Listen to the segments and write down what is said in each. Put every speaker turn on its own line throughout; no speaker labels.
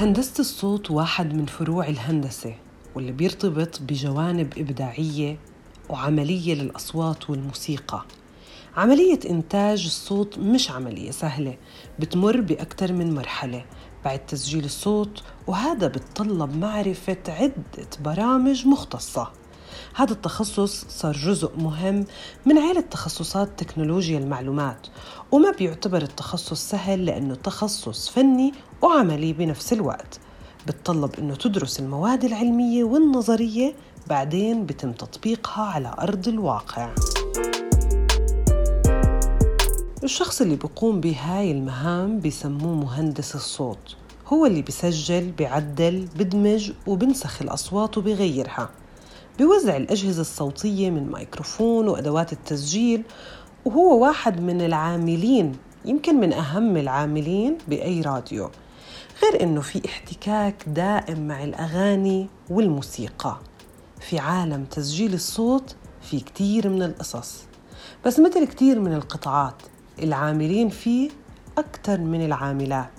هندسة الصوت واحد من فروع الهندسة واللي بيرتبط بجوانب إبداعية وعملية للأصوات والموسيقى. عملية إنتاج الصوت مش عملية سهلة بتمر بأكثر من مرحلة بعد تسجيل الصوت وهذا بتطلب معرفة عدة برامج مختصة. هذا التخصص صار جزء مهم من عيلة تخصصات تكنولوجيا المعلومات وما بيعتبر التخصص سهل لأنه تخصص فني وعملي بنفس الوقت. بتطلب أنه تدرس المواد العلمية والنظرية بعدين بتم تطبيقها على أرض الواقع. الشخص اللي بيقوم بهاي المهام بيسموه مهندس الصوت. هو اللي بيسجل بيعدل بدمج وبنسخ الأصوات وبيغيرها. بيوزع الأجهزة الصوتية من ميكروفون وأدوات التسجيل وهو واحد من العاملين يمكن من أهم العاملين بأي راديو. غير أنه في احتكاك دائم مع الأغاني والموسيقى. في عالم تسجيل الصوت في كتير من القصص. بس مثل كتير من القطاعات العاملين فيه أكثر من العاملات.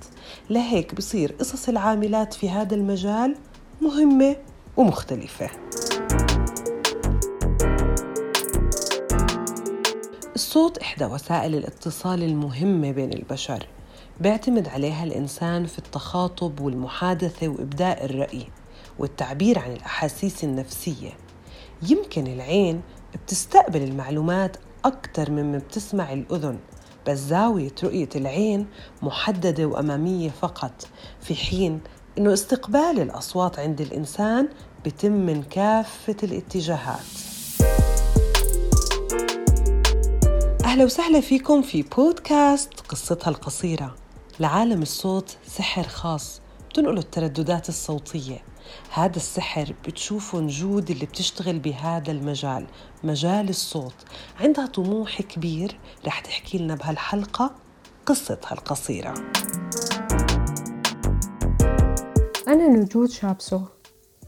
لهيك بصير قصص العاملات في هذا المجال مهمة ومختلفة. الصوت إحدى وسائل الاتصال المهمة بين البشر بيعتمد عليها الإنسان في التخاطب والمحادثة وإبداء الرأي والتعبير عن الأحاسيس النفسية. يمكن العين بتستقبل المعلومات أكثر مما بتسمع الأذن بس زاوية رؤية العين محددة وأمامية فقط في حين أنه استقبال الأصوات عند الإنسان بتم من كافة الاتجاهات. أهلا وسهلا فيكم في بودكاست قصتها القصيرة لعالم الصوت سحر خاص بتنقله الترددات الصوتية. هذا السحر بتشوفوا نجود اللي بتشتغل بهذا المجال مجال الصوت. عندها طموح كبير رح تحكي لنا بهالحلقة قصتها القصيرة.
أنا نجود شابسو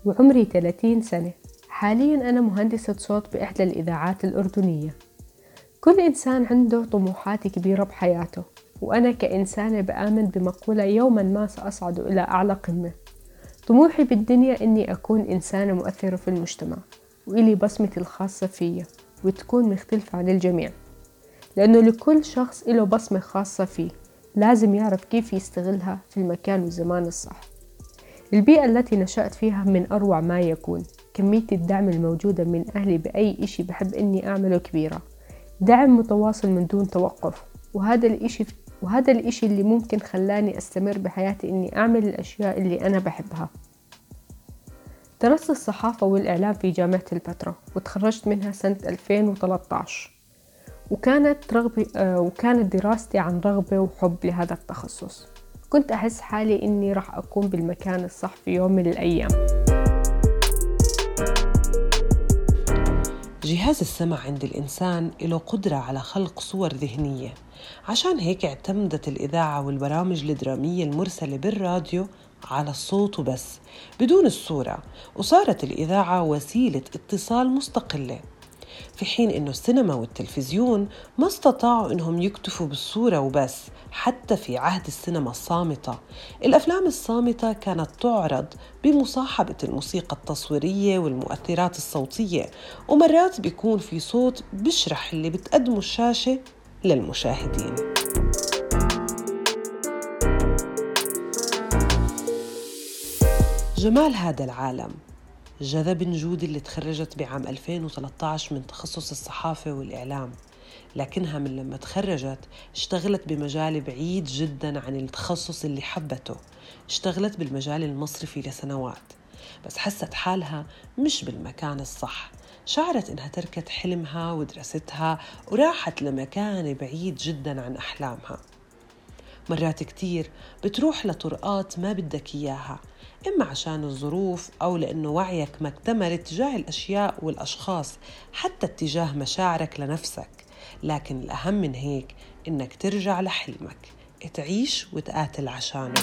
وعمري 30 سنة. حاليا أنا مهندسة صوت بإحدى الإذاعات الأردنية. كل إنسان عنده طموحات كبيرة بحياته وأنا كإنسانة بآمن بمقولة يوما ما سأصعد إلى أعلى قمة. طموحي بالدنيا إني أكون إنسانة مؤثرة في المجتمع وإلي بصمتي الخاصة فيا وتكون مختلفة عن الجميع. لأنه لكل شخص له بصمة خاصة فيه لازم يعرف كيف يستغلها في المكان والزمان الصح. البيئة التي نشأت فيها من أروع ما يكون كمية الدعم الموجودة من أهلي بأي إشي بحب إني أعمله كبيرة. دعم متواصل من دون توقف. وهذا الإشي وهذا الإشي اللي ممكن خلاني أستمر بحياتي إني أعمل الأشياء اللي أنا بحبها. درست الصحافة والإعلام في جامعة البتراء وتخرجت منها سنة 2013 وكانت رغبة وكانت دراستي عن رغبة وحب لهذا التخصص. كنت أحس حالي إني راح أكون بالمكان الصح في يوم من الأيام.
جهاز السمع عند الإنسان له قدرة على خلق صور ذهنية. عشان هيك اعتمدت الإذاعة والبرامج الدرامية المرسلة بالراديو على الصوت وبس بدون الصورة وصارت الإذاعة وسيلة اتصال مستقلة. في حين إنه السينما والتلفزيون ما استطاعوا إنهم يكتفوا بالصورة وبس حتى في عهد السينما الصامتة. الأفلام الصامتة كانت تعرض بمصاحبة الموسيقى التصويرية والمؤثرات الصوتية ومرات بيكون في صوت بشرح اللي بتقدمه الشاشة للمشاهدين. جمال هذا العالم. جذب نجود اللي تخرجت بعام 2013 من تخصص الصحافة والإعلام. لكنها من لما تخرجت اشتغلت بمجال بعيد جدا عن التخصص اللي حبته. اشتغلت بالمجال المصرفي لسنوات. بس حست حالها مش بالمكان الصح. شعرت إنها تركت حلمها ودراستها وراحت لمكان بعيد جدا عن أحلامها. مرات كتير بتروح لطرقات ما بدك إياها إما عشان الظروف أو لأنه وعيك ما اكتمل تجاه الأشياء والأشخاص حتى اتجاه مشاعرك لنفسك لكن الأهم من هيك إنك ترجع لحلمك تعيش وتقاتل عشانه.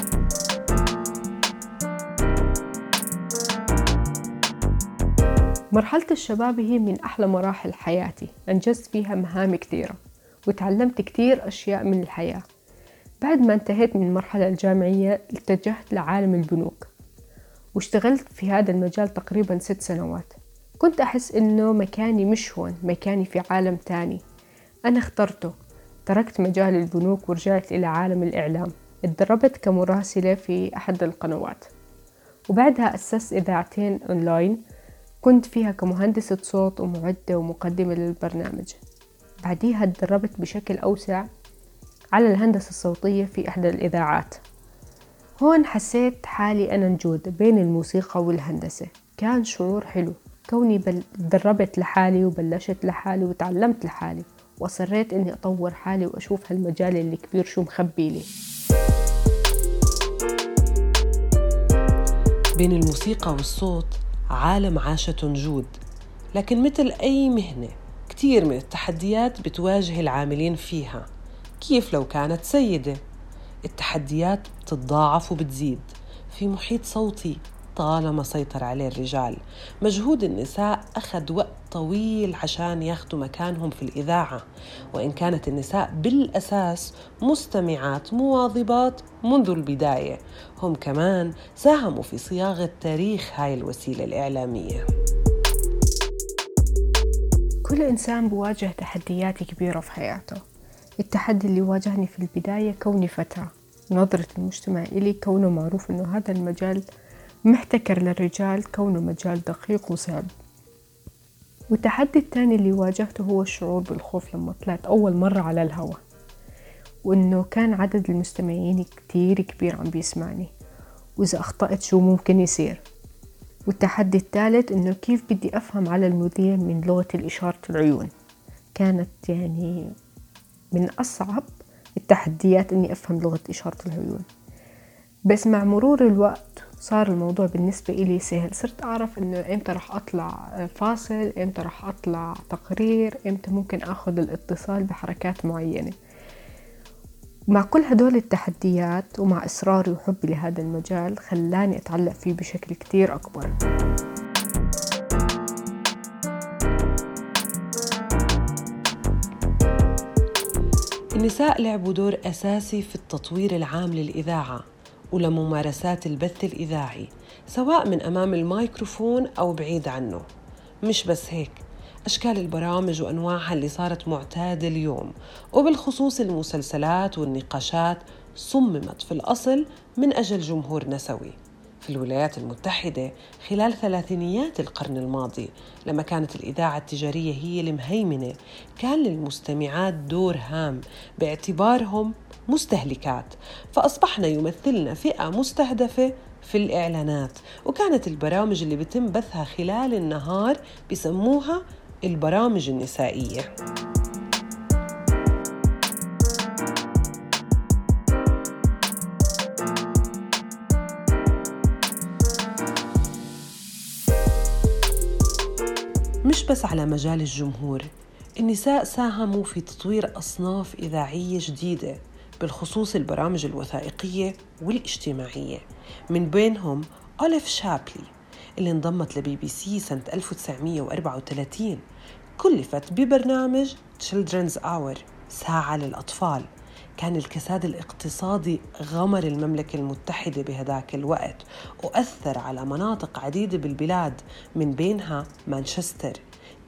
مرحلة الشباب هي من أحلى مراحل حياتي أنجزت فيها مهام كثيرة وتعلمت كثير أشياء من الحياة. بعد ما انتهيت من المرحلة الجامعية اتجهت لعالم البنوك واشتغلت في هذا المجال تقريبا ست سنوات. كنت أحس إنه مكاني مش هون مكاني في عالم تاني. أنا اخترته تركت مجال البنوك ورجعت إلى عالم الإعلام. اتدربت كمراسلة في أحد القنوات. وبعدها أسست إذاعتين أونلاين كنت فيها كمهندسة صوت ومعدة ومقدمة للبرنامج. بعديها تدربت بشكل أوسع على الهندسة الصوتية في إحدى الإذاعات. هون حسيت حالي أنا نجود بين الموسيقى والهندسة. كان شعور حلو. كوني بل... دربت لحالي وبلشت لحالي وتعلمت لحالي وأصريت إني أطور حالي وأشوف هالمجال اللي كبير شو مخبي لي.
بين الموسيقى والصوت عالم عاشته نجود. لكن مثل أي مهنة كتير من التحديات بتواجه العاملين فيها. كيف لو كانت سيدة؟ التحديات بتتضاعف وبتزيد. في محيط صوتي طالما سيطر عليه الرجال. مجهود النساء أخذ وقت طويل عشان ياخدوا مكانهم في الإذاعة. وإن كانت النساء بالأساس مستمعات مواظبات منذ البداية هم كمان ساهموا في صياغة تاريخ هاي الوسيلة الإعلامية.
كل إنسان بواجه تحديات كبيرة في حياته. التحدي اللي واجهني في البداية كوني فتاة نظرة المجتمع إلي كونه معروف أنه هذا المجال محتكر للرجال كونه مجال دقيق وصعب. والتحدي الثاني اللي واجهته هو الشعور بالخوف لما طلعت أول مرة على الهوا وإنه كان عدد المستمعين كتير كبير عم بيسمعني وإذا أخطأت شو ممكن يصير؟ والتحدي الثالث إنه كيف بدي أفهم على المذيع من لغة الإشارة العيون؟ كانت يعني من أصعب التحديات إني أفهم لغة إشارة العيون بس مع مرور الوقت صار الموضوع بالنسبة إلي سهل. صرت أعرف إنه إمتى رح أطلع فاصل إمتى رح أطلع تقرير إمتى ممكن أخذ الاتصال بحركات معينة. مع كل هدول التحديات ومع إصراري وحبي لهذا المجال خلاني أتعلق فيه بشكل كتير أكبر.
النساء لعبوا دور أساسي في التطوير العام للإذاعة ولممارسات البث الإذاعي سواء من أمام الميكروفون أو بعيد عنه. مش بس هيك أشكال البرامج وأنواعها اللي صارت معتادة اليوم وبالخصوص المسلسلات والنقاشات صممت في الأصل من أجل جمهور نسوي. في الولايات المتحدة خلال ثلاثينيات القرن الماضي لما كانت الإذاعة التجارية هي المهيمنة كان للمستمعات دور هام باعتبارهم مستهلكات. فأصبحنا يمثلنا فئة مستهدفة في الإعلانات. وكانت البرامج اللي بتم بثها خلال النهار بسموها البرامج النسائية. بس على مجال الجمهور. النساء ساهموا في تطوير أصناف إذاعية جديدة بالخصوص البرامج الوثائقية والاجتماعية. من بينهم أوليف شابلي اللي انضمت لبي بي سي سنة 1934 كلفت ببرنامج Children's Hour ساعة للأطفال. كان الكساد الاقتصادي غمر المملكة المتحدة بهداك الوقت وأثر على مناطق عديدة بالبلاد من بينها مانشستر.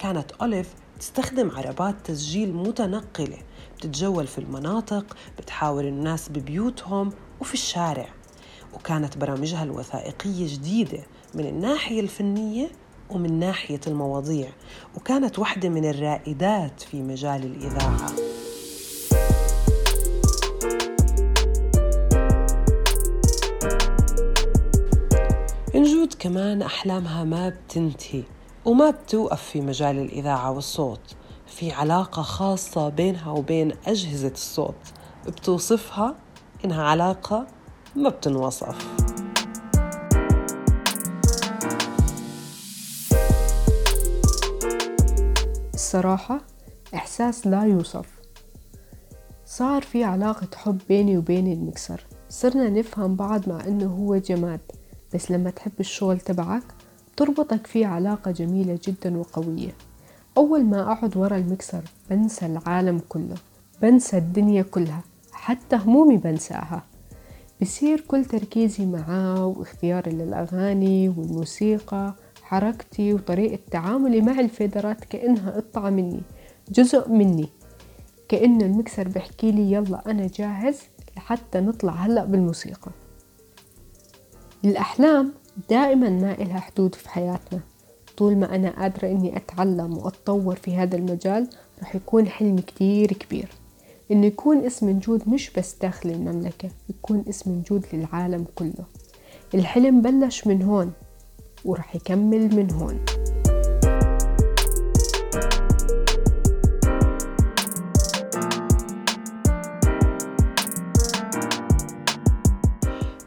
كانت أوليف تستخدم عربات تسجيل متنقلة. بتتجول في المناطق بتحاور الناس ببيوتهم وفي الشارع. وكانت برامجها الوثائقية جديدة من الناحية الفنية ومن ناحية المواضيع. وكانت واحدة من الرائدات في مجال الإذاعة. نجود كمان أحلامها ما بتنتهي. وما بتوقف في مجال الإذاعة والصوت. في علاقة خاصة بينها وبين أجهزة الصوت. بتوصفها إنها علاقة ما بتنوصف.
الصراحة إحساس لا يوصف. صار في علاقة حب بيني وبين المكسر. صرنا نفهم بعض مع إنه هو جماد بس لما تحب الشغل تبعك تربطك فيه علاقة جميلة جدا وقوية. أول ما أقعد ورا المكسر بنسى العالم كله بنسى الدنيا كلها حتى همومي بنساها. بصير كل تركيزي معاه واختياري للأغاني والموسيقى حركتي وطريقة تعاملي مع الفيدرات كأنها قطعة مني جزء مني. كأنه المكسر بحكي لي يلا أنا جاهز لحتى نطلع هلأ بالموسيقى. الأحلام دائما ما إلها حدود في حياتنا. طول ما أنا قادرة إني أتعلم وأتطور في هذا المجال رح يكون حلمي كتير كبير. إنه يكون اسم نجود مش بس داخل المملكة يكون اسم نجود للعالم كله. الحلم بلش من هون ورح يكمل من هون.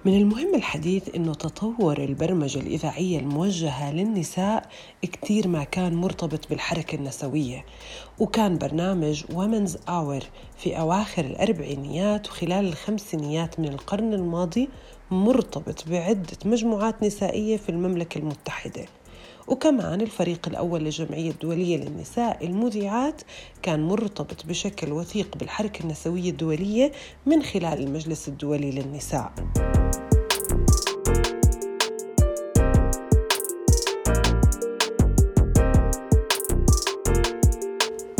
من المهم الحديث إنه تطور البرمجة الإذاعية الموجهة للنساء كتير ما كان مرتبط بالحركة النسوية وكان برنامج وومنز اور في أواخر الأربعينيات وخلال الخمسينيات من القرن الماضي مرتبط بعدة مجموعات نسائية في المملكة المتحدة. وكمان الفريق الأول للجمعية الدولية للنساء المذيعات كان مرتبط بشكل وثيق بالحركة النسوية الدولية من خلال المجلس الدولي للنساء.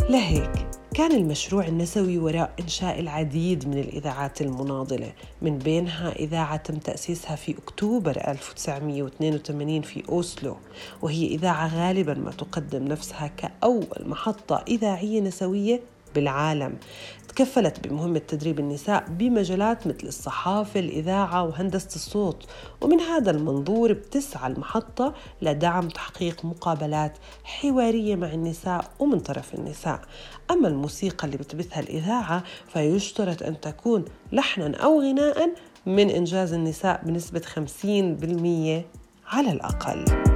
لهيك كان المشروع النسوي وراء إنشاء العديد من الإذاعات المناضلة من بينها إذاعة تم تأسيسها في أكتوبر 1982 في أوسلو وهي إذاعة غالبا ما تقدم نفسها كأول محطة إذاعية نسوية بالعالم. تكفلت بمهمة تدريب النساء بمجالات مثل الصحافة الإذاعة وهندسة الصوت. ومن هذا المنظور بتسعى المحطة لدعم تحقيق مقابلات حوارية مع النساء ومن طرف النساء. أما الموسيقى اللي بتبثها الإذاعة فيشترط أن تكون لحنا أو غناء من إنجاز النساء بنسبة 50% على الأقل.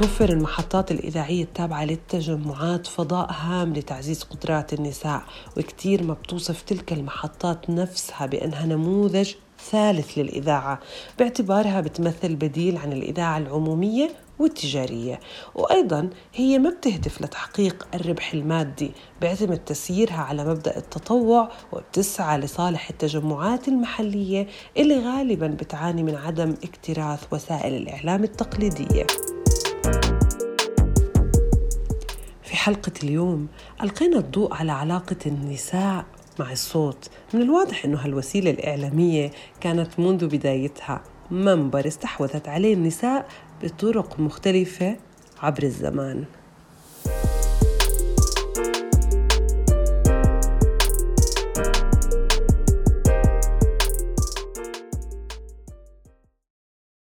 بتوفر المحطات الإذاعية التابعة للتجمعات فضاء هام لتعزيز قدرات النساء وكتير ما بتوصف تلك المحطات نفسها بأنها نموذج ثالث للإذاعة. باعتبارها بتمثل بديل عن الإذاعة العمومية والتجارية. وأيضا هي ما بتهدف لتحقيق الربح المادي بيعتمد تسييرها على مبدأ التطوع وبتسعى لصالح التجمعات المحلية اللي غالبا بتعاني من عدم اكتراث وسائل الإعلام التقليدية. في حلقة اليوم ألقينا الضوء على علاقة النساء مع الصوت. من الواضح أنه هالوسيلة الإعلامية كانت منذ بدايتها. منبر استحوذت عليه النساء بطرق مختلفة عبر الزمان.